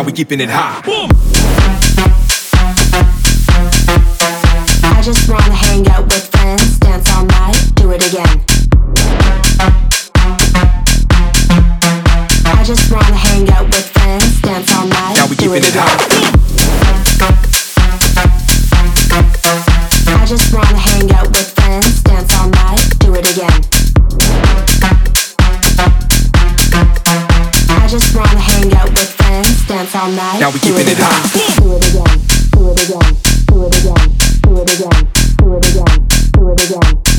we keeping it hot. I just wanna hang out with friends, dance all night, do it again. I just wanna hang out with friends, dance all night, Now we keeping it it hot. All night. Now we keeping it again. hot. Do it again. Do it again. Do it again. Do it again. Do it again. Do it again. Do it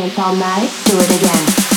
Dance all night, do it again.